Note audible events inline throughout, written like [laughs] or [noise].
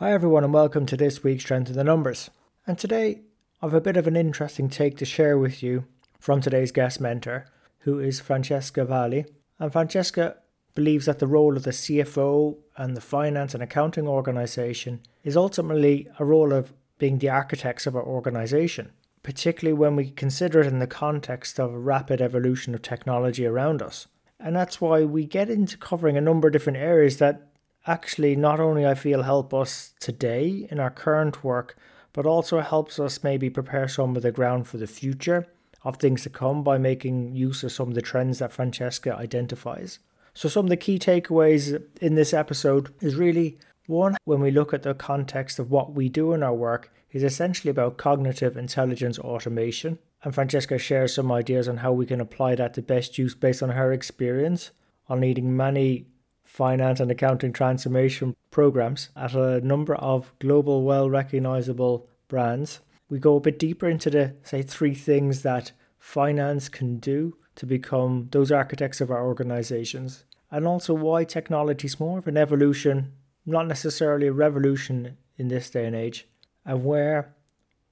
Hi everyone and welcome to this week's Strength in the Numbers. And today I've a bit of an interesting take to share with you from today's guest mentor, who is Francesca Valli. And Francesca believes that the role of the CFO and the finance and accounting organization is ultimately a role of being the architects of our organization, particularly when we consider it in the context of a rapid evolution of technology around us. And that's why we get into covering a number of different areas that actually not only I feel help us today in our current work, but also helps us maybe prepare some of the ground for the future of things to come by making use of some of the trends that Francesca identifies. So, some of the key takeaways in this episode is really one, when we look at the context of what we do in our work, is essentially about cognitive intelligence automation. And Francesca shares some ideas on how we can apply that to best use based on her experience on leading many finance and accounting transformation programs at a number of global, well recognizable brands. We go a bit deeper into the, say, three things that finance can do to become those architects of our organizations, and also why technology is more of an evolution, not necessarily a revolution in this day and age, and where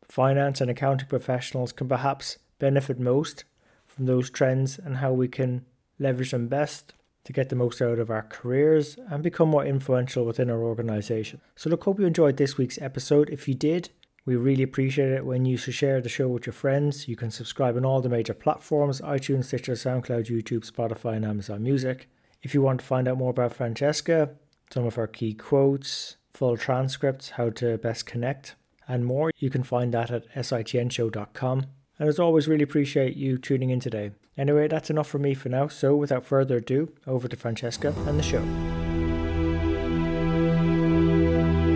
finance and accounting professionals can perhaps benefit most from those trends and how we can leverage them best to get the most out of our careers and become more influential within our organization. So, look, hope you enjoyed this week's episode. If you did, we really appreciate it when you share the show with your friends. You can subscribe on all the major platforms iTunes, Stitcher, SoundCloud, YouTube, Spotify, and Amazon Music. If you want to find out more about Francesca, some of her key quotes, full transcripts, how to best connect, and more, you can find that at sitnshow.com. And as always, really appreciate you tuning in today. Anyway, that's enough for me for now. So without further ado, over to Francesca and the show.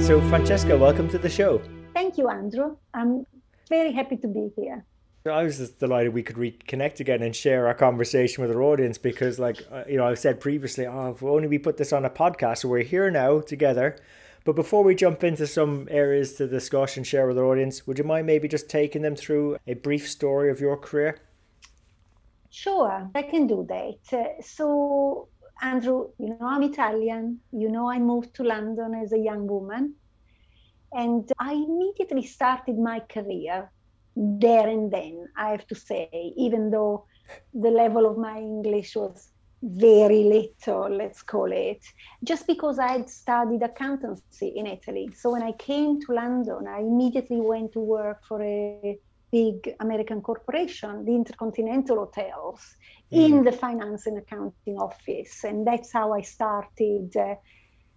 So, Francesca, welcome to the show. Thank you, Andrew. I'm very happy to be here. I was just delighted we could reconnect again and share our conversation with our audience because, like, uh, you know, I've said previously, oh, if only we put this on a podcast. So we're here now together but before we jump into some areas to discuss and share with our audience, would you mind maybe just taking them through a brief story of your career? Sure, I can do that. So, Andrew, you know, I'm Italian. You know, I moved to London as a young woman. And I immediately started my career there and then, I have to say, even though the level of my English was very little, let's call it, just because I had studied accountancy in Italy. So when I came to London, I immediately went to work for a big American corporation, the Intercontinental Hotels, mm. in the finance and accounting office. And that's how I started. Uh,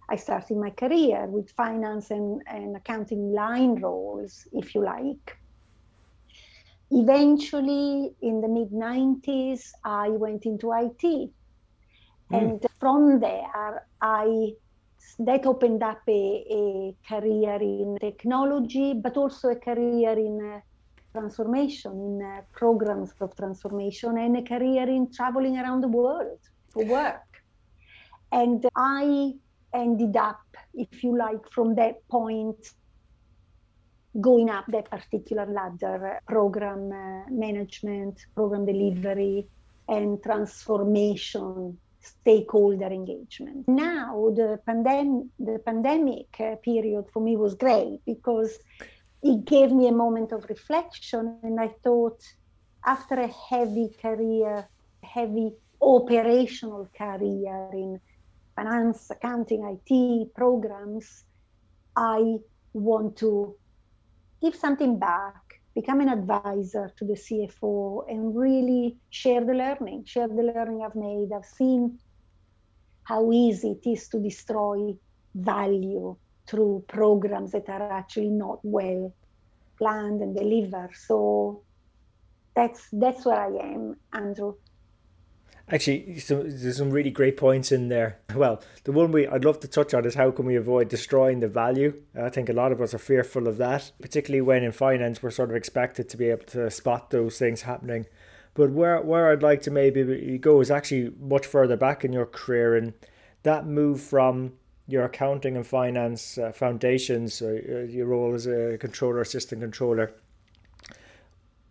I started my career with finance and, and accounting line roles, if you like. Eventually, in the mid 90s, I went into IT Mm. And from there, I that opened up a, a, career in technology, but also a career in uh, transformation, in uh, programs of transformation, and a career in traveling around the world for work. And I ended up, if you like, from that point, going up that particular ladder program uh, management, program delivery, and transformation stakeholder engagement. Now the pandemic, the pandemic uh, period for me was great because it gave me a moment of reflection, and I thought after a heavy career, heavy operational career in finance, accounting, IT programs, I want to give something back become an advisor to the CFO and really share the learning, share the learning I've made. I've seen how easy it is to destroy value through programs that are actually not well planned and delivered. So that's that's where I am, Andrew. Actually, there's some really great points in there. [laughs] Well, the one we I'd love to touch on is how can we avoid destroying the value? I think a lot of us are fearful of that, particularly when in finance we're sort of expected to be able to spot those things happening. But where where I'd like to maybe go is actually much further back in your career and that move from your accounting and finance uh, foundations, uh, your role as a controller, assistant controller,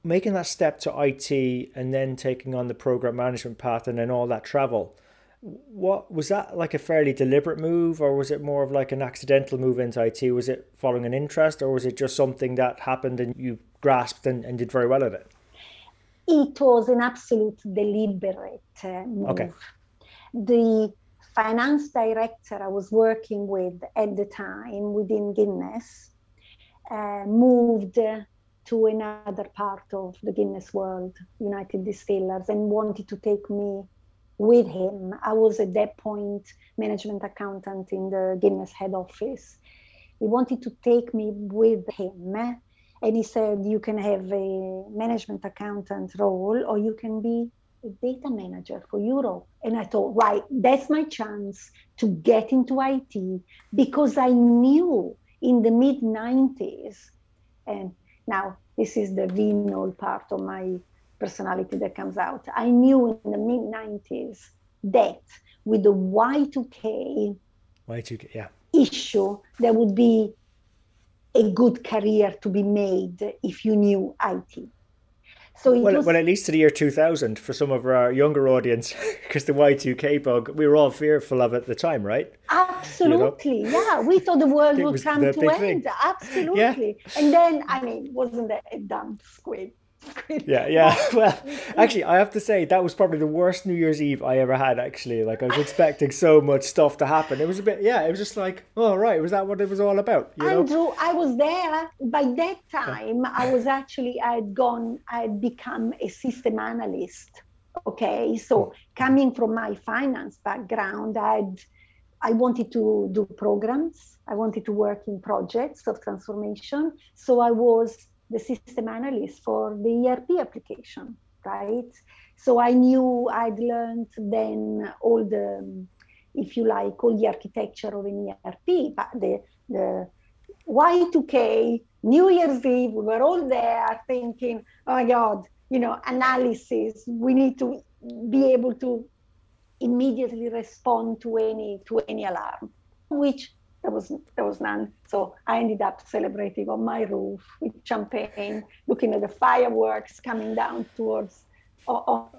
making that step to IT and then taking on the program management path and then all that travel. What was that like a fairly deliberate move, or was it more of like an accidental move into IT? Was it following an interest, or was it just something that happened and you grasped and, and did very well at it? It was an absolute deliberate uh, move. Okay. The finance director I was working with at the time within Guinness uh, moved to another part of the Guinness world, United Distillers, and wanted to take me with him. I was at that point management accountant in the Guinness head office. He wanted to take me with him, and he said, You can have a management accountant role, or you can be data manager for Europe. And I thought, right, that's my chance to get into IT because I knew in the mid 90s, and now this is the venal part of my personality that comes out. I knew in the mid 90s that with the Y2K, Y2K yeah. issue, there would be a good career to be made if you knew IT. So well, well, at least to the year 2000 for some of our younger audience, [laughs] because the Y2K bug, we were all fearful of at the time, right? Absolutely, you know? yeah. We thought the world would come to end. Thing. Absolutely. Yeah. And then, I mean, wasn't that a dumb squid? Yeah, yeah. [laughs] [laughs] Well, actually, I have to say that was probably the worst New Year's Eve I ever had. Actually, like I was expecting so much stuff to happen. It was a bit, yeah. It was just like, oh right, was that what it was all about? You know? Andrew, I was there by that time. I was actually, I had gone, I had become a system analyst. Okay, so hmm. coming from my finance background, I'd, I wanted to do programs. I wanted to work in projects of transformation. So I was the system analyst for the ERP application, right? So I knew I'd learned then all the, if you like, all the architecture of an ERP, but the, the Y2K, New Year's Eve, we were all there thinking, oh my God, you know, analysis, we need to be able to immediately respond to any to any alarm, which there was there was none. So I ended up celebrating on my roof with champagne, looking at the fireworks coming down towards on,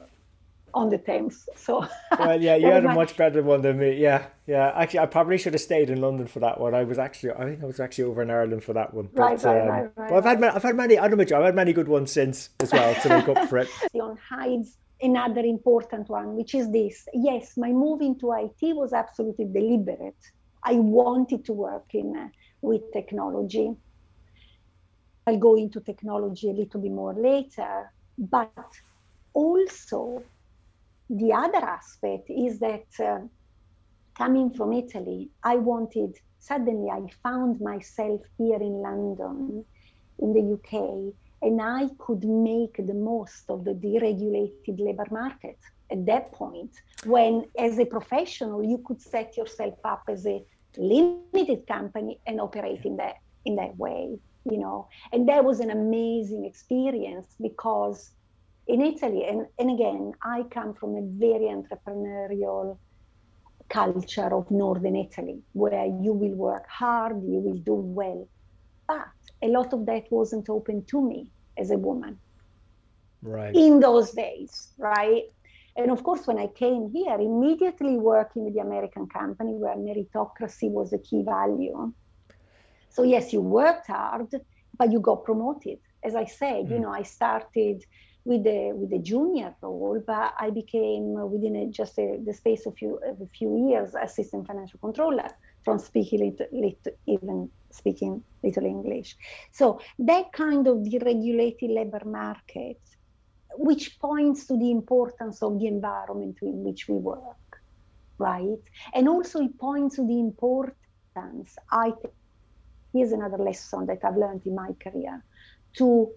on the Thames. So [laughs] well, yeah, you had a much better one than me. Yeah, yeah. Actually, I probably should have stayed in London for that one. I was actually, I think I was actually over in Ireland for that one. But, right, right, um, right, right. But I've had, I've had many. I don't know, I've had many good ones since as well to make up for it. [laughs] On hides another important one, which is this. Yes, my move into IT was absolutely deliberate I wanted to work in uh, with technology. I'll go into technology a little bit more later, but also the other aspect is that uh, coming from Italy, I wanted suddenly I found myself here in London, in the UK, and I could make the most of the deregulated labor market at that point when as a professional you could set yourself up as a limited company and operate in that in that way you know? And that was an amazing experience because in italy and, and again i come from a very entrepreneurial culture of northern italy where you will work hard you will do well. But a lot of that wasn't open to me as a woman. Right. In those days right and of course, when I came here, immediately working with the American company where meritocracy was a key value. So yes, you worked hard, but you got promoted. As I said, mm. you know, I started with the with the junior role, but I became within a, just a, the space of few of a few years assistant financial controller from speaking little, little, even speaking little English. So that kind of deregulated labor market which points to the importance of the environment in which we work, right? And also it points to the importance, I think, here's another lesson that I've learned in my career, to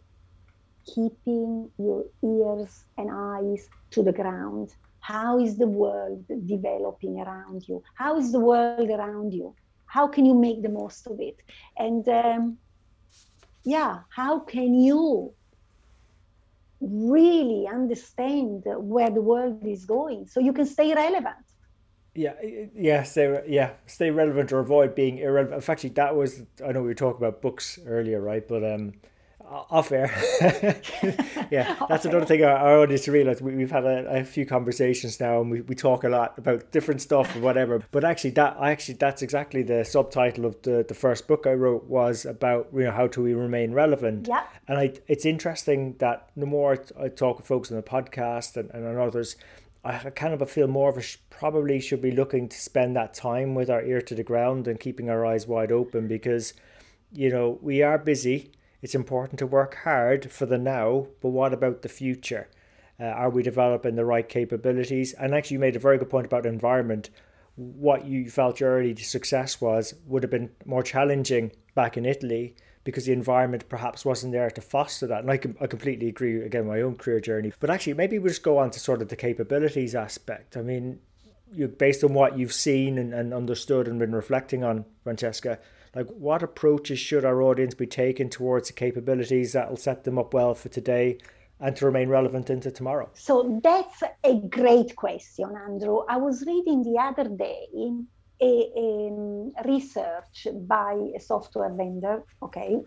keeping your ears and eyes to the ground. how is the world developing around you? How is the world around you? How can you make the most of it? And um, yeah, how can you really understand where the world is going so you can stay relevant? Yeah, yeah, stay yeah, stay relevant or avoid being irrelevant. In fact, that was I know we were talking about books earlier, right? But um, off air. [laughs] yeah, [laughs] that's another thing wanted to realize. We, have had a, a, few conversations now, and we, we talk a lot about different stuff or whatever. [laughs] But actually, that I actually that's exactly the subtitle of the, the first book I wrote was about you know how do we remain relevant. Yeah. And I, it's interesting that the more I talk with folks on the podcast and, and on others, I kind of feel more of a probably should be looking to spend that time with our ear to the ground and keeping our eyes wide open because you know we are busy it's important to work hard for the now, but what about the future? Uh, are we developing the right capabilities? And actually, you made a very good point about environment. What you felt your early success was would have been more challenging back in Italy because the environment perhaps wasn't there to foster that. And I, I completely agree, again, my own career journey. But actually, maybe we'll just go on to sort of the capabilities aspect. I mean, you based on what you've seen and, and understood and been reflecting on, Francesca, like what approaches should our audience be taking towards the capabilities that will set them up well for today and to remain relevant into tomorrow? So that's a great question, Andrew. I was reading the other day a, a um, research by a software vendor, okay,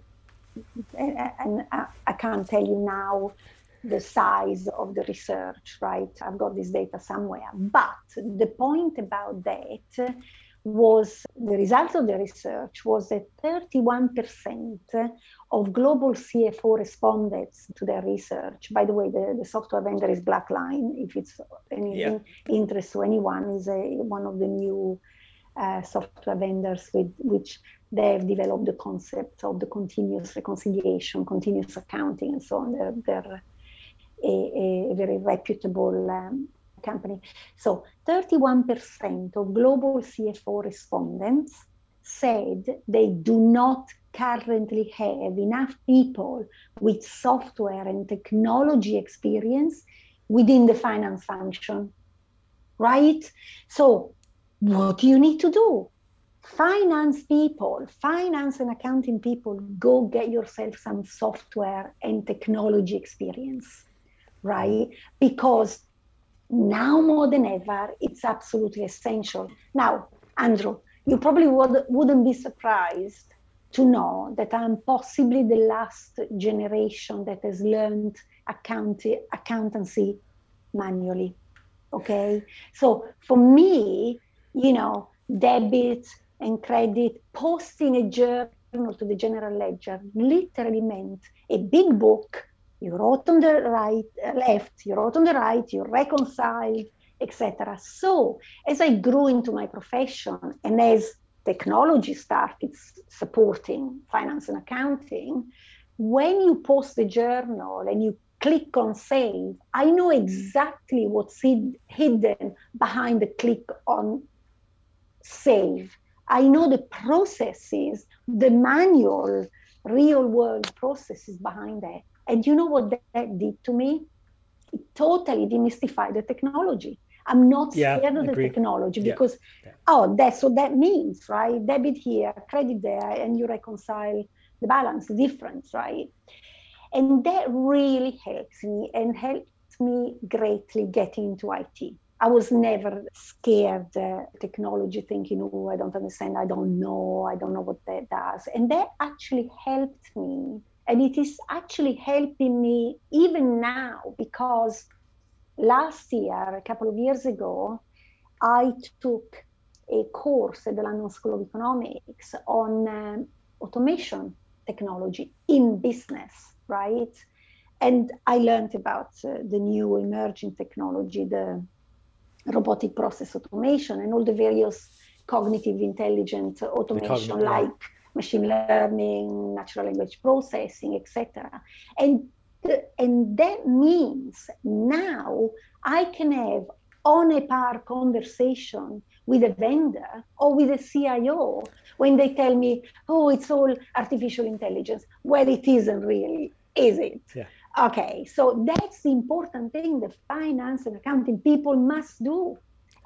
and, and I, I can't tell you now the size of the research, right? I've got this data somewhere. But the point about that was the result of the research was that 31% of global CFO respondents to their research. By the way, the, the software vendor is Blackline. If it's any yeah. interest to anyone, is a one of the new uh, software vendors with which they've developed the concept of the continuous reconciliation, continuous accounting, and so on. They're, they're a, a very reputable um, company. So 31% of global CFO respondents said they do not currently have enough people with software and technology experience within the finance function. Right? So, what do you need to do? Finance people, finance and accounting people, go get yourself some software and technology experience, right? Because now more than ever, it's absolutely essential. Now, Andrew, you probably would, wouldn't be surprised to know that I'm possibly the last generation that has learned accounti- accountancy manually. Okay. So for me, you know, debit and credit, posting a journal to the general ledger literally meant a big book you wrote on the right, uh, left, you wrote on the right, you reconciled, etc. So as I grew into my profession and as technology started supporting finance and accounting, when you post the journal and you click on save, I know exactly what's hid, hidden behind the click on save. I know the processes, the manual, real world processes behind that. And you know what that, that did to me? It totally demystified the technology. I'm not yeah, scared of the technology because, yeah. oh, that's what that means, right? Debit here, credit there, and you reconcile the balance, the difference, right? And that really helps me and helped me greatly getting into IT. I was never scared uh, technology, thinking, oh, I don't understand, I don't know, I don't know what that does. And that actually helped me and it is actually helping me even now because last year, a couple of years ago, I took a course at the London School of Economics on um, automation technology in business, right? And I learned about uh, the new emerging technology, the robotic process automation, and all the various cognitive intelligent automation like machine learning, natural language processing, etc. And and that means now I can have on a par conversation with a vendor or with a CIO when they tell me, oh, it's all artificial intelligence. Well, it isn't really, is it? Yeah. Okay, so that's the important thing the finance and accounting people must do.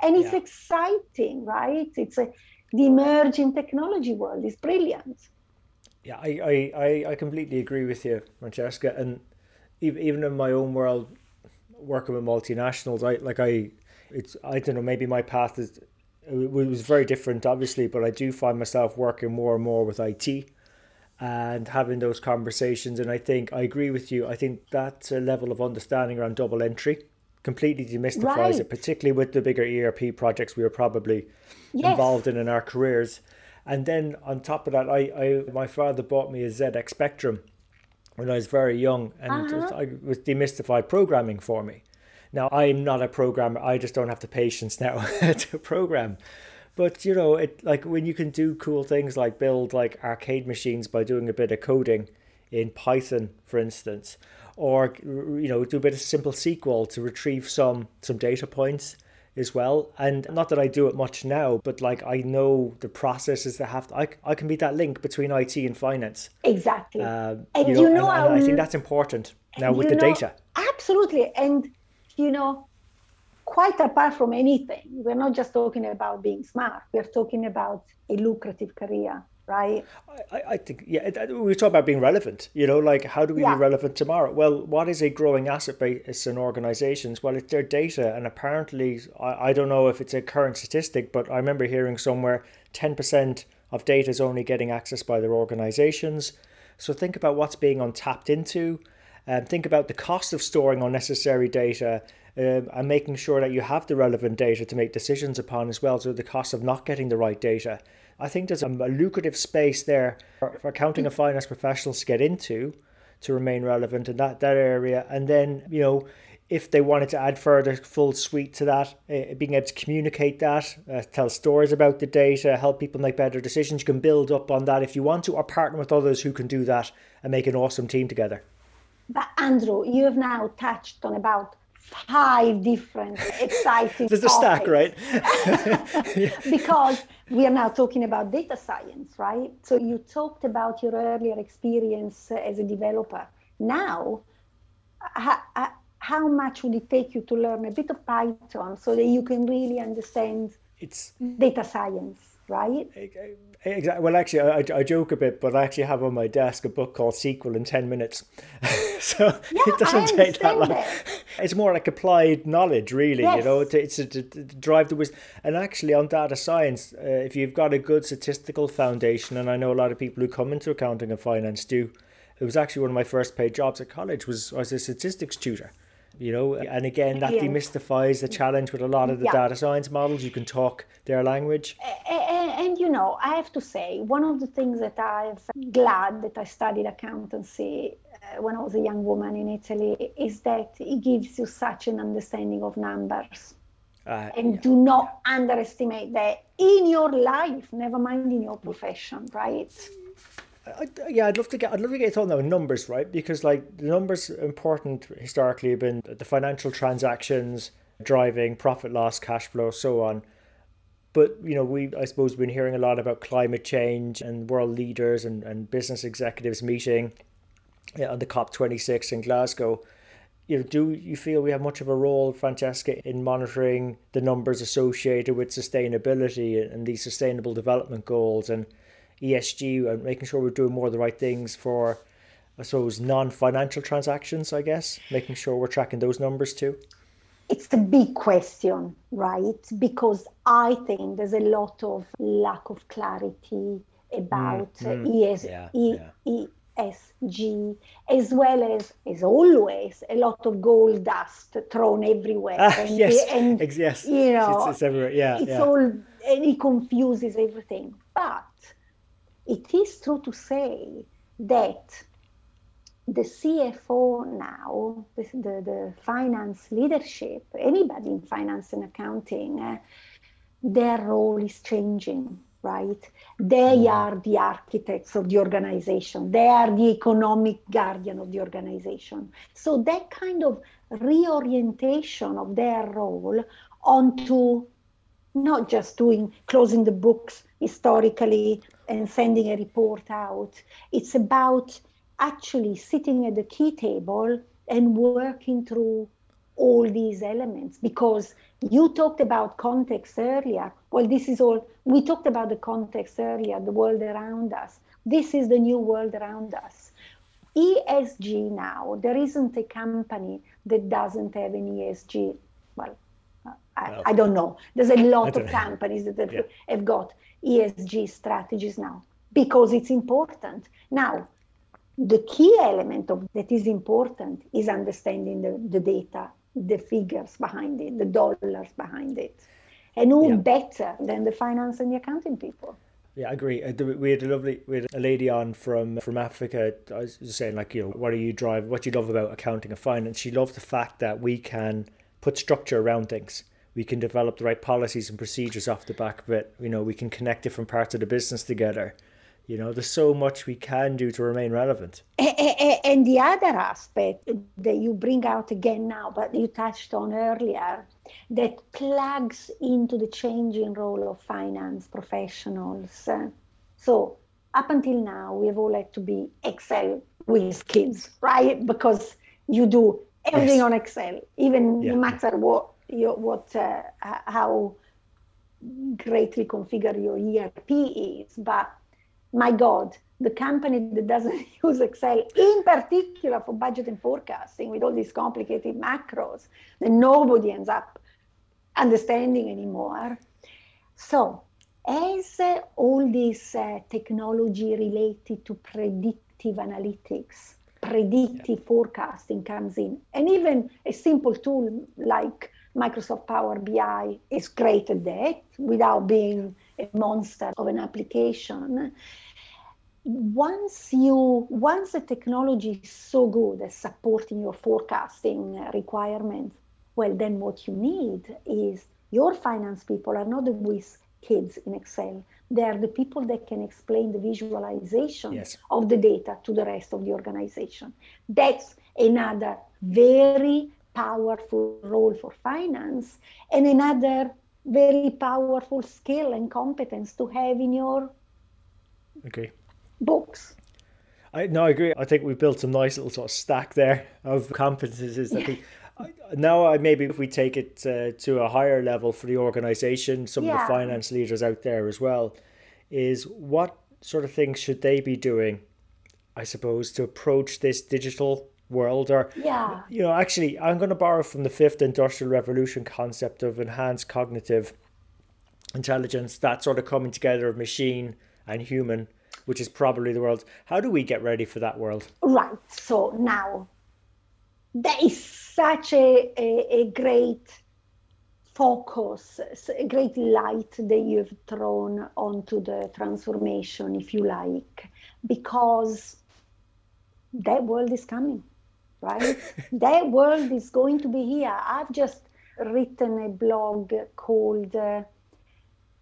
And it's yeah. exciting, right? It's a, the emerging technology world is brilliant. Yeah, I, I, I completely agree with you, Francesca. And even in my own world, working with multinationals, I like I, it's I don't know. Maybe my path is it was very different, obviously, but I do find myself working more and more with IT and having those conversations. And I think I agree with you. I think that level of understanding around double entry completely demystifies right. it, particularly with the bigger ERP projects we were probably yes. involved in in our careers. And then on top of that, I, I my father bought me a ZX Spectrum when I was very young, and uh-huh. I was demystified programming for me. Now I'm not a programmer; I just don't have the patience now [laughs] to program. But you know, it like when you can do cool things like build like arcade machines by doing a bit of coding in Python, for instance, or you know, do a bit of simple SQL to retrieve some some data points as well. And not that I do it much now, but like I know the processes that have to, I, I can be that link between IT and finance. Exactly. Uh, and you know, you know and, and I think that's important now with the know, data. Absolutely. And, you know, quite apart from anything, we're not just talking about being smart, we're talking about a lucrative career right? I, I think, yeah, we talk about being relevant, you know, like how do we yeah. be relevant tomorrow? Well, what is a growing asset base in organizations? Well, it's their data. And apparently, I, I don't know if it's a current statistic, but I remember hearing somewhere 10% of data is only getting accessed by their organizations. So think about what's being untapped into. And um, think about the cost of storing unnecessary data um, and making sure that you have the relevant data to make decisions upon as well. So the cost of not getting the right data. I think there's a, a lucrative space there for, for accounting and finance professionals to get into to remain relevant in that, that area. And then, you know, if they wanted to add further full suite to that, uh, being able to communicate that, uh, tell stories about the data, help people make better decisions, you can build up on that if you want to, or partner with others who can do that and make an awesome team together. But Andrew, you have now touched on about five different exciting There's a stack, right? [laughs] because we are now talking about data science, right? So you talked about your earlier experience as a developer. Now, how much would it take you to learn a bit of Python so that you can really understand it's data science, right? Exactly. Well, actually, I, I joke a bit, but I actually have on my desk a book called SQL in 10 minutes. [laughs] so yeah, it doesn't take that long. That. [laughs] It's more like applied knowledge, really, yes. you know, to, it's to, to, drive the wisdom. And actually, on data science, uh, if you've got a good statistical foundation, and I know a lot of people who come into accounting and finance do, it was actually one of my first paid jobs at college was, was a statistics tutor you know and again that yeah. demystifies the challenge with a lot of the yeah. data science models. You can talk their language. And, and, you know i have to say one of the things that i'm glad that i studied accountancy uh, when i was a young woman in italy is that it gives you such an understanding of numbers. Uh, and yeah, do not underestimate that in your life never mind in your profession right I, yeah, I'd love to get I'd love to get on the numbers, right? Because like the numbers important historically have been the financial transactions driving profit, loss, cash flow, so on. But you know, we I suppose been hearing a lot about climate change and world leaders and, and business executives meeting on the COP twenty six in Glasgow. You know, do you feel we have much of a role, Francesca, in monitoring the numbers associated with sustainability and these sustainable development goals and ESG and making sure we're doing more of the right things for, I suppose, non financial transactions, I guess, making sure we're tracking those numbers too? It's the big question, right? Because I think there's a lot of lack of clarity about mm, mm, ES, yeah, e, yeah. ESG, as well as, as always, a lot of gold dust thrown everywhere. Ah, and, yes, and, yes, you know, it's, it's everywhere. Yeah, it's yeah. all and it confuses everything. But it is true to say that the CFO now, the, the, the finance leadership, anybody in finance and accounting, uh, their role is changing, right? They mm. are the architects of the organization, they are the economic guardian of the organization. So that kind of reorientation of their role onto not just doing closing the books historically and sending a report out. It's about actually sitting at the key table and working through all these elements because you talked about context earlier. Well, this is all, we talked about the context earlier, the world around us. This is the new world around us. ESG now, there isn't a company that doesn't have an ESG. Well, I, I don't know. There's a lot of companies that have, yeah. have got ESG strategies now because it's important. Now, the key element of that is important is understanding the, the data, the figures behind it, the dollars behind it. And who yeah. better than the finance and the accounting people? Yeah, I agree. Uh, we had a lovely, we had a lady on from from Africa. I was saying like, you know, what do you drive? What do you love about accounting and finance? She loved the fact that we can put structure around things. We can develop the right policies and procedures off the back of it. You know, we can connect different parts of the business together. You know, there's so much we can do to remain relevant. And the other aspect that you bring out again now, but you touched on earlier, that plugs into the changing role of finance professionals. So, up until now, we've all had to be Excel with kids, right? Because you do everything yes. on Excel, even yeah. no matter what, your, what, uh, how greatly configured your ERP is. But my God, the company that doesn't [laughs] use Excel, in particular for budget and forecasting with all these complicated macros that nobody ends up understanding anymore. So, as uh, all this uh, technology related to predictive analytics, predictive yeah. forecasting comes in, and even a simple tool like Microsoft Power BI is great at that without being a monster of an application. Once you once the technology is so good at supporting your forecasting requirements well then what you need is your finance people are not the whiz kids in excel. They are the people that can explain the visualization yes. of the data to the rest of the organization. That's another very powerful role for finance and another very powerful skill and competence to have in your okay books. I no, I agree. I think we built some nice little sort of stack there of competences. Yeah. I think now, I maybe if we take it uh, to a higher level for the organization, some yeah. of the finance leaders out there as well, is what sort of things should they be doing? I suppose to approach this digital world, or yeah, you know, actually, I'm going to borrow from the fifth industrial revolution concept of enhanced cognitive intelligence. That sort of coming together of machine and human which is probably the world. How do we get ready for that world? Right. So now there is such a, a, a great focus, a great light that you've thrown onto the transformation, if you like, because that world is coming, right? [laughs] that world is going to be here. I've just written a blog called uh,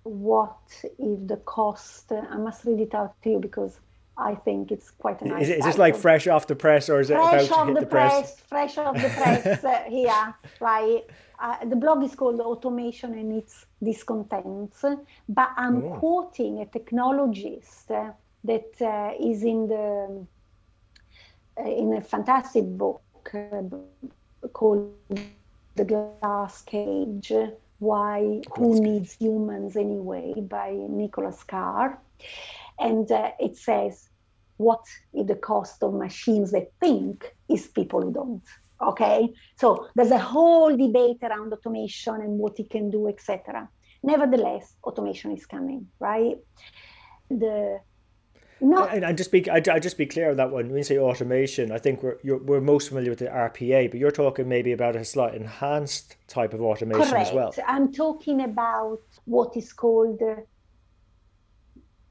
what if the cost i must read it out to you because i think it's quite a nice is, it, is this like fresh off the press or is it fresh about to hit the, the press, press, fresh off the press uh, [laughs] here right uh, the blog is called automation and its discontents but i'm oh. quoting a technologist uh, that uh, is in the in a fantastic book uh, called the glass cage why Who Needs Humans Anyway by Nicholas Carr. And uh, it says, what if the cost of machines that think is people who don't? Okay, so there's a whole debate around automation and what it can do, etc. Nevertheless, automation is coming, right? The no. And, and just be, I, I just be clear on that one. When you say automation, I think we're we're most familiar with the RPA, but you're talking maybe about a slight enhanced type of automation Correct. as well. I'm talking about what is called uh,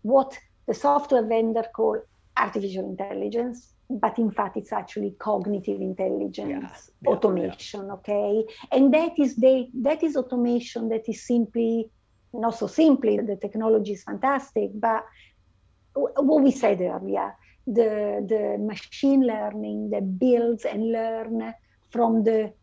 what the software vendor call artificial intelligence, but in fact it's actually cognitive intelligence yeah. Automation. Yeah. Okay, and that is the that is automation that is simply not so simply. The technology is fantastic, but what we said earlier, the, the machine learning that builds and learn from the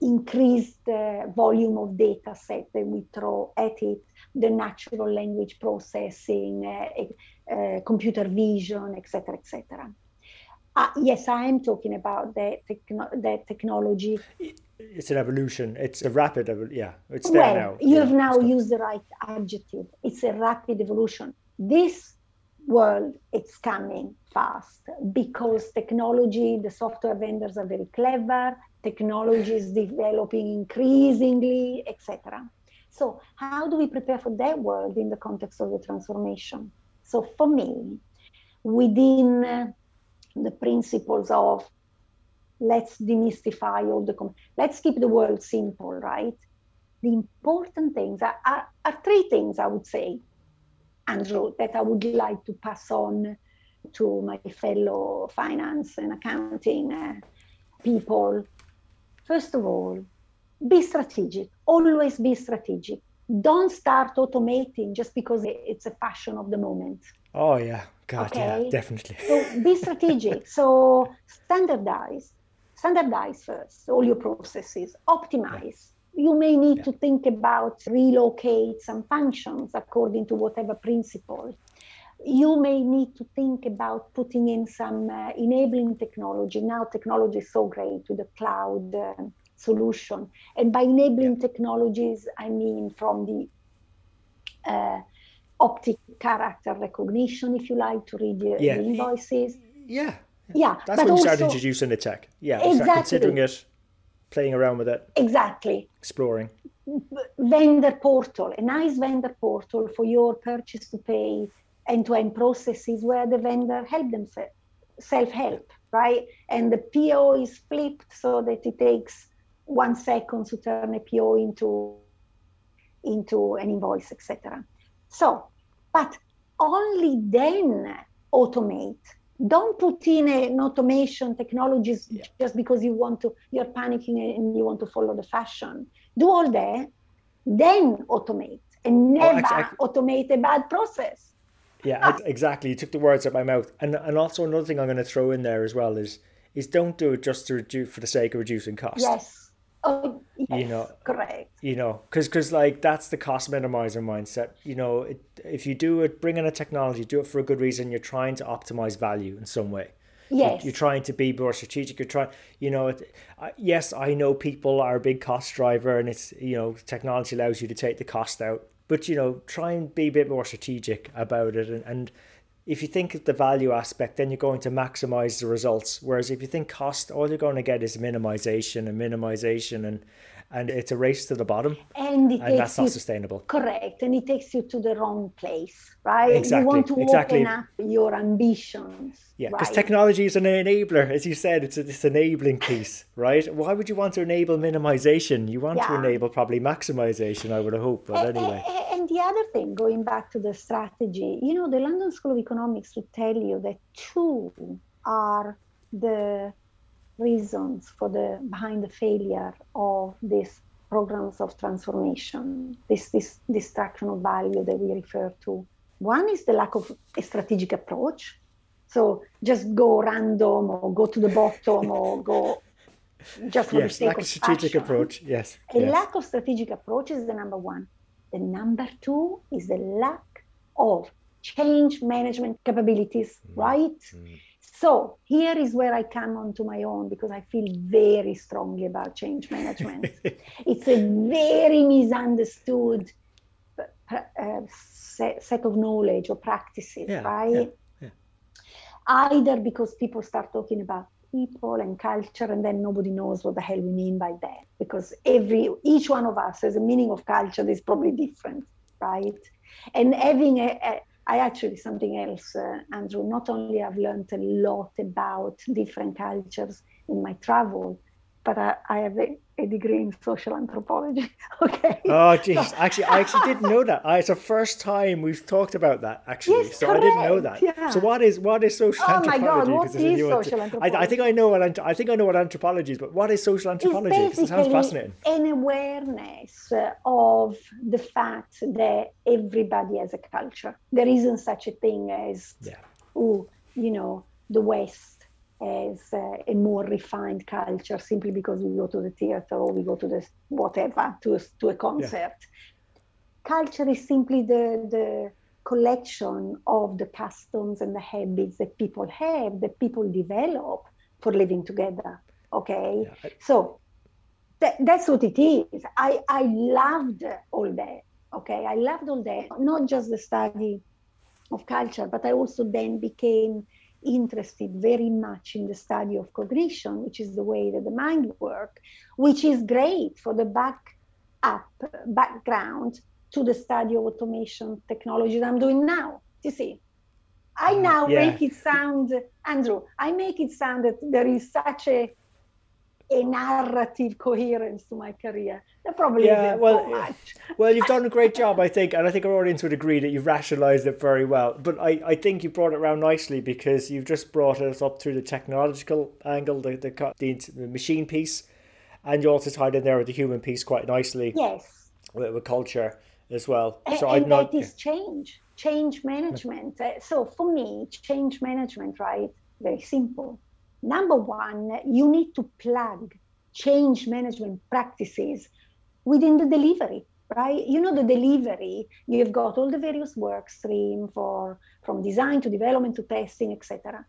increased uh, volume of data set that we throw at it, the natural language processing, uh, uh, computer vision, etc., etc. Uh, yes, I am talking about the, techno- the technology. It's an evolution. It's a rapid, yeah. It's there well, now. You've yeah, now used the right adjective. It's a rapid evolution. This world, it's coming fast because technology, the software vendors are very clever. Technology is developing increasingly, etc. So, how do we prepare for that world in the context of the transformation? So, for me, within uh, the principles of let's demystify all the com- let's keep the world simple right the important things are, are, are, three things i would say andrew that i would like to pass on to my fellow finance and accounting uh, people first of all be strategic always be strategic don't start automating just because it's a fashion of the moment oh yeah God, okay? yeah, definitely. so be strategic. So standardize, standardize first all your processes, optimize. Yeah. You may need yeah. to think about relocate some functions according to whatever principle. You may need to think about putting in some uh, enabling technology. Now, technology is so great with the cloud uh, solution. And by enabling yeah. technologies, I mean from the uh, optic character recognition, if you like, to read the, yeah. the invoices. Yeah. Yeah. That's when you start introducing the tech. Yeah. Exactly. Considering it, playing around with it. Exactly. Exploring. Vendor portal, a nice vendor portal for your purchase to pay end-to-end processes where the vendor help themselves, self-help, right? And the PO is flipped so that it takes one second to turn a PO into into an invoice, etc. So, but only then automate. Don't put in an automation technologies yeah. just because you want to, you're panicking and you want to follow the fashion. Do all that, then automate and oh, never oh, automate a bad process. Yeah, exactly. You took the words out of my mouth. And and also another thing I'm going to throw in there as well is is don't do it just to reduce for the sake of reducing cost. Yes. Oh, yes, you know, correct. You know, because because like that's the cost minimizer mindset. You know, it, if you do it, bring in a technology, do it for a good reason. You're trying to optimize value in some way. Yes. You're, trying to be more strategic. You're trying, you know, it, uh, yes, I know people are a big cost driver, and it's you know, technology allows you to take the cost out. But you know, try and be a bit more strategic about it, and, and if you think of the value aspect, then you're going to maximize the results. Whereas if you think cost, all you're going to get is minimization and minimization, and and it's a race to the bottom, and, and that's not sustainable. Correct, and it takes you to the wrong place, right? Exactly. You want to exactly. open up your ambitions. Yeah, because right? technology is an enabler, as you said, it's a, this enabling piece, right? Why would you want to enable minimization? You want yeah. to enable probably maximization, I would hope, but anyway. And the other thing, going back to the strategy, you know, the London School of Economics would tell you that two are the reasons for the behind the failure of these programs of transformation, this, this destruction of value that we refer to. One is the lack of a strategic approach. So just go random or go to the bottom or go just for yes, the sake lack of strategic approach. Yes. A yes. lack of strategic approach is the number one. The number two is the lack of change management capabilities, mm. right? Mm. So here is where I come onto my own because I feel very strongly about change management. [laughs] it's a very misunderstood uh, set, set, of knowledge or practices, yeah, right? Yeah, yeah. Either because people start talking about people and culture and then nobody knows what the hell we mean by that because every each one of us has a meaning of culture that is probably different right and having a, a I actually something else, uh, Andrew. Not only I've learned a lot about different cultures in my travel, but I, I have a, a, degree in social anthropology. [laughs] okay. Oh, jeez. actually, I actually didn't know that. I, it's the first time we've talked about that. Actually, yes, so correct. I didn't know that. Yeah. So what is what is social oh anthropology? Oh my God, what is social anthropology? I, I, think I know what I think I know what anthropology is, but what is social anthropology? It's it sounds fascinating. An awareness of the fact that everybody has a culture. There isn't such a thing as, yeah. oh, you know, the West as uh, a more refined culture simply because we go to the theater or we go to the whatever to a, to a concert. Yeah. Culture is simply the the collection of the customs and the habits that people have, that people develop for living together. Okay, yeah, I... so th- that's what it is. I I loved all that. Okay, I loved all that. Not just the study of culture, but I also then became interested very much in the study of cognition, which is the way that the mind works, which is great for the back up background to the study of automation technology that I'm doing now. You see, I mm, now yeah. make it sound, Andrew, I make it sound that there is such a a narrative coherence to my career. That probably yeah, well, much. [laughs] well, you've done a great job, I think, and I think our audience would agree that you've rationalised it very well. But I, I think you brought it around nicely because you've just brought us up through the technological angle, the the, the, the machine piece, and you also tied in there with the human piece quite nicely. Yes. With, with culture as well. So and I'm not. That is change, change management. Uh, so for me, change management, right? Very simple Number one, you need to plug change management practices within the delivery, right? You know, the delivery, you've got all the various work stream for from design to development to testing, etc.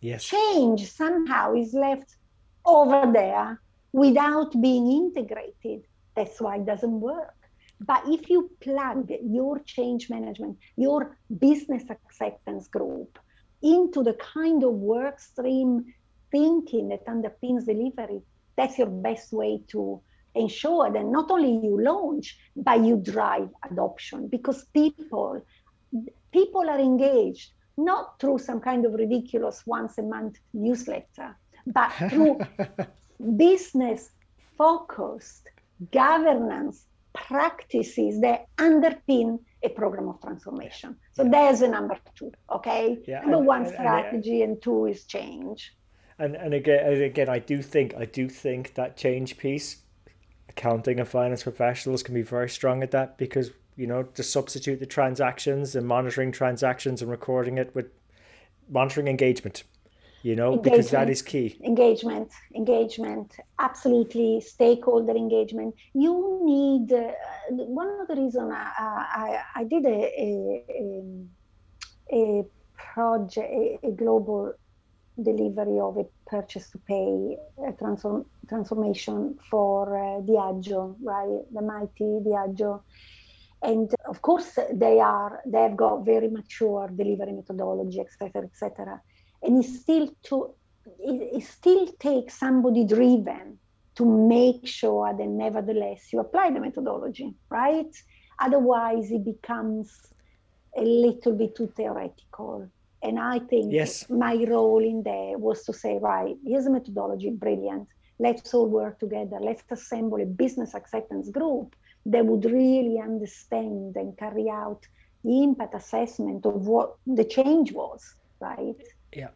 Yes. Change somehow is left over there without being integrated. That's why it doesn't work. But if you plug your change management, your business acceptance group into the kind of work stream thinking that underpins delivery, that's your best way to ensure that not only you launch, but you drive adoption because people people are engaged not through some kind of ridiculous once a month newsletter, but [laughs] through business focused governance practices that underpin a program of transformation. So yeah. there's a number two, okay? Yeah, number and, one, strategy, and, and, two is change and and again, and again, I do think I do think that change piece, accounting and finance professionals can be very strong at that because you know to substitute the transactions and monitoring transactions and recording it with monitoring engagement you know engagement, because that is key. Engagement engagement absolutely stakeholder engagement. You need uh, one of the reason I, I, I did a, a, a project a, a global delivery of a purchase to pay transform, transformation for uh, Diageo, right? The mighty Diageo. And of course, they are they've got very mature delivery methodology, etc., etc. And it still to it, it still takes somebody driven to make sure that nevertheless you apply the methodology, right? Otherwise, it becomes a little bit too theoretical. And I think yes. my role in there was to say, right, here's a methodology, brilliant. Let's all work together. Let's assemble a business acceptance group that would really understand and carry out the impact assessment of what the change was, right? Yeah,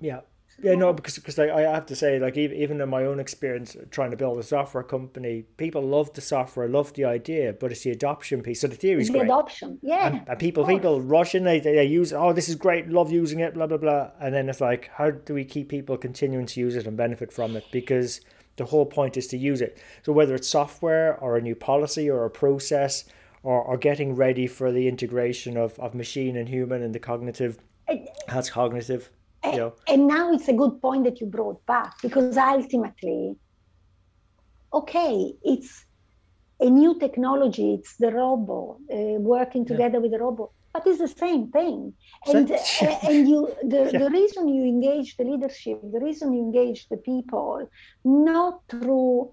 yeah. Yeah, no, because because I, I have to say, like even in my own experience trying to build a software company, people love the software, love the idea, but it's the adoption piece. So the theory is the great. adoption, yeah. And, and people people rush in, they, they use, oh, this is great, love using it, blah blah blah, and then it's like, how do we keep people continuing to use it and benefit from it? Because the whole point is to use it. So whether it's software or a new policy or a process or, or getting ready for the integration of, of machine and human and the cognitive, has cognitive and, yeah. and now it's a good point that you brought back because ultimately, okay, it's a new technology, it's the robot uh, working together yeah. with the robot, but it's the same thing. And, uh, [laughs] and you, the, yeah. the reason you engage the leadership, the reason you engage the people, not through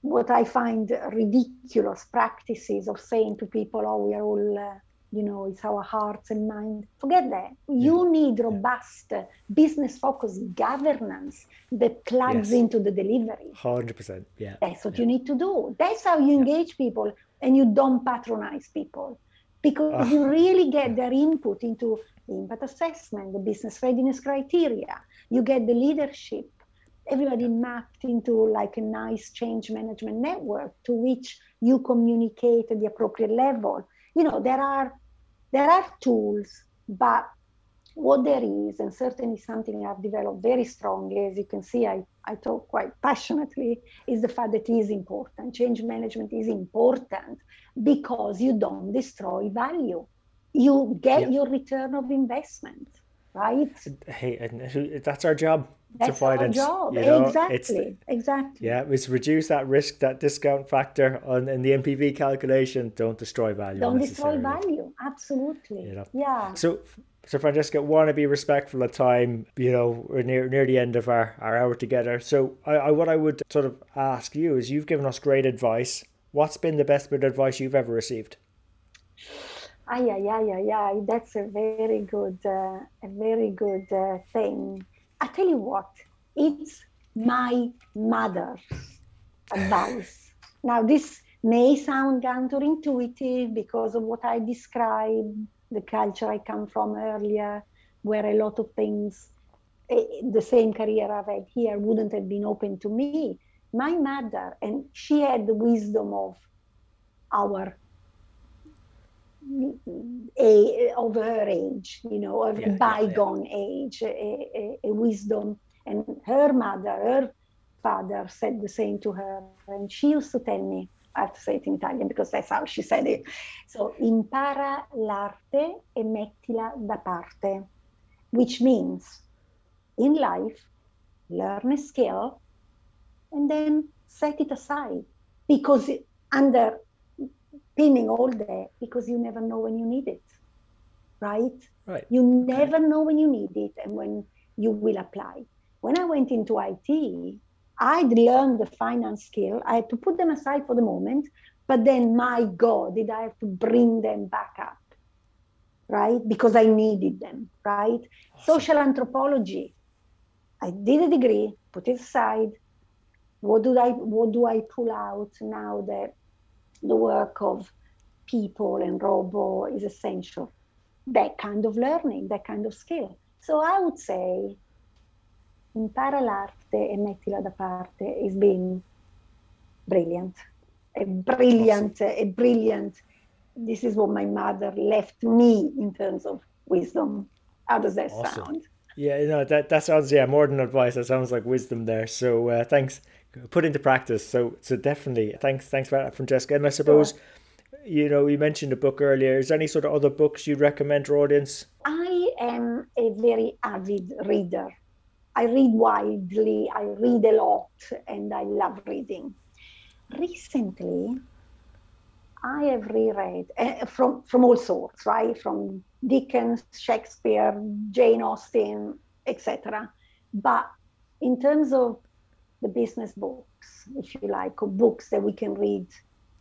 what I find ridiculous practices of saying to people, oh, we are all. Uh, you know it's our hearts and mind. Forget that. You need robust yeah. business focused governance that plugs yes. into the delivery. 100% yeah. That's what yeah. you need to do. That's how you engage people and you don't patronize people because uh, you really get their input into the impact assessment the business readiness criteria. You get the leadership everybody mapped into like a nice change management network to which you communicate at the appropriate level. You know there are there are tools but what there is and certainly something i've developed very strongly as you can see i, I talk quite passionately is the fact that it is important. Change management is important because you don't destroy value. You get yeah. your return of investment, right? Hey, that's our job. That's our job. You know, exactly. exactly. Yeah, it's reduce that risk, that discount factor on in the NPV calculation. Don't destroy value. Don't destroy value. Absolutely. You know? Yeah. So so Francesca, want to be respectful of time. You know, we're near near the end of our, our hour together. So I, I what I would sort of ask you is you've given us great advice. What's been the best bit of advice you've ever received? Ah, yeah, yeah, yeah, yeah. That's a very good, uh, a very good uh, thing. I tell you what, it's my mother's advice. Now, this may sound counterintuitive because of what I described the culture I come from earlier, where a lot of things, eh, the same career I've had here, wouldn't have been open to me. My mother, and she had the wisdom of our a, of her age, you know, of yeah, bygone yeah, age, a, a, a, wisdom. And her mother, her father said the same to her. And she used to tell me, I have to say it in Italian because that's how she said it. So, impara l'arte e mettila da parte, which means in life, learn a skill and then set it aside because under pinning all day because you never know when you need it, right? Right. You never okay. know when you need it and when you will apply. When I went into IT, I'd learned the finance skill. I had to put them aside for the moment, but then my God, did I have to bring them back up, right? Because I needed them, right? Awesome. Social anthropology. I did a degree, put it aside. What do I what do I pull out now that the work of people and robo is essential? That kind of learning, that kind of skill. So I would say impara l'arte e mettila da parte is being brilliant. A brilliant, a brilliant. This is what my mother left me in terms of wisdom. How does that awesome. sound? Yeah, no, that that sounds yeah more than advice. That sounds like wisdom there. So uh, thanks, put into practice. So so definitely thanks thanks for that, Francesca. And I suppose. Sure. You know, you mentioned a book earlier. Is there any sort of other books you'd recommend our audience? I am a very avid reader. I read widely, I read a lot, and I love reading. Recently, I have reread uh, from from all sorts, right? From Dickens, Shakespeare, Jane Austen, etc. But in terms of the business books, if you like, or books that we can read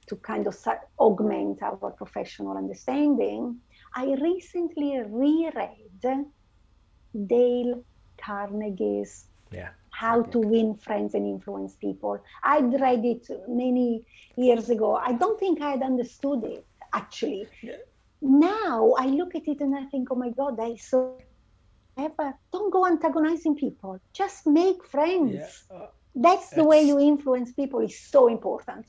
to kind of augment our professional understanding, I recently reread Dale Carnegie's yeah. How to Win Friends and Influence People. I'd read it many years ago. I don't think I had understood it actually. Yeah. Now I look at it and I think, oh my God, I so ever don't go antagonizing people. Just make friends. Yeah. Uh, that's the way you influence people is so important.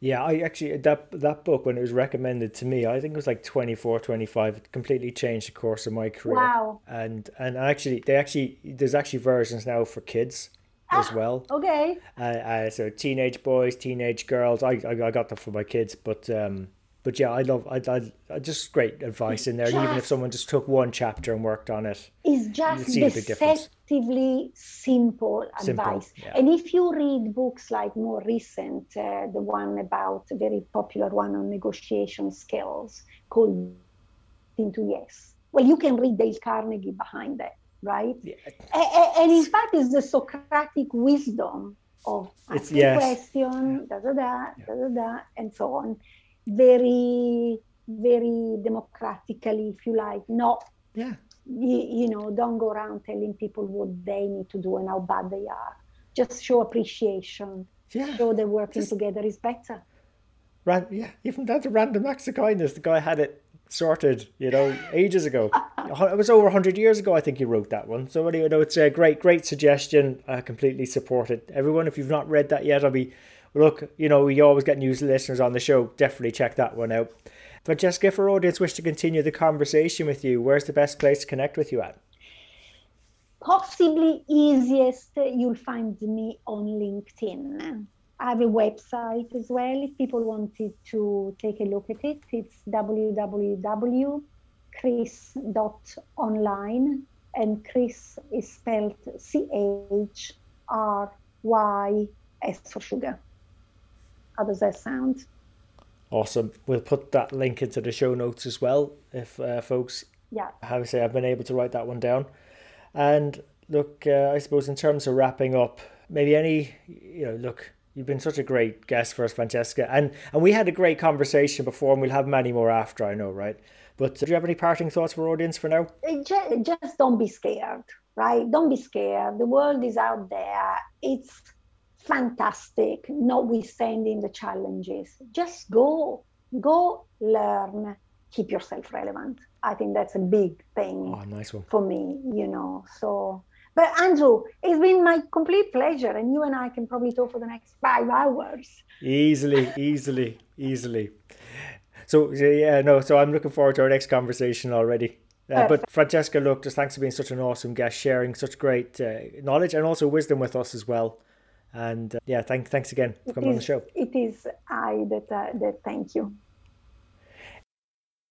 Yeah, I actually that that book when it was recommended to me, I think it was like 24, 25. It completely changed the course of my career. Wow. And and actually they actually there's actually versions now for kids ah, as well. Okay. Uh, uh, so teenage boys, teenage girls. I, I I got that for my kids, but um but yeah, I love I, I, I just great advice in there. Just, even if someone just took one chapter and worked on it, it's just deceptively simple, simple advice. Yeah. And if you read books like more recent, uh, the one about a very popular one on negotiation skills called Into Yes. Well, you can read Dale Carnegie behind that, right? Yeah. And, and in fact, it's the Socratic wisdom of asking yes. question, da da da, da da da, and so on very very democratically if you like. No yeah. you, you, know don't go around telling people what they need to do and how bad they are. Just show appreciation. Yeah. Show that working just, together is better. Ran, yeah even down to random acts of kindness the guy had it sorted you know ages ago. [laughs] It was over 100 years ago i think he wrote that one. So anyway no, it's a great great suggestion. I completely support it. Everyone if you've not read that yet i'll be look, you know, we always get news listeners on the show. Definitely check that one out. But Francesca, if our audience wish to continue the conversation with you, where's the best place to connect with you at? Possibly easiest, uh, you'll find me on LinkedIn. I have a website as well. If people wanted to take a look at it, it's www chrys.online, and Chrys is spelled C H R Y S for sugar. How does that sound? Awesome. We'll put that link into the show notes as well if uh, folks yeah. how to say I've been able to write that one down. And look, uh, I suppose in terms of wrapping up, maybe any you know, look, you've been such a great guest for us, Francesca, and and we had a great conversation before, and we'll have many more after. I know, right? But do you have any parting thoughts for our audience for now? Just, just don't be scared, right? Don't be scared. The world is out there. It's fantastic, notwithstanding the challenges. Just go, go learn, keep yourself relevant. I think that's a big thing oh, nice one. for me, you know. So, but Andrew, it's been my complete pleasure, and you and I can probably talk for the next five hours. Easily, [laughs] easily, easily. So yeah, no. So I'm looking forward to our next conversation already. Uh, but Francesca, look, just thanks for being such an awesome guest, sharing such great uh, knowledge and also wisdom with us as well. And uh, yeah, thank, thanks again for coming is, on the show. It is I that, uh, that thank you.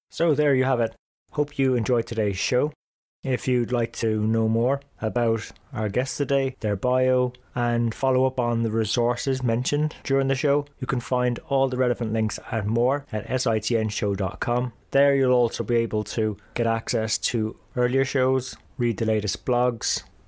So there you have it. Hope you enjoyed today's show. If you'd like to know more about our guests today, their bio, and follow up on the resources mentioned during the show, you can find all the relevant links and more at sitnshow.com. There you'll also be able to get access to earlier shows, read the latest blogs.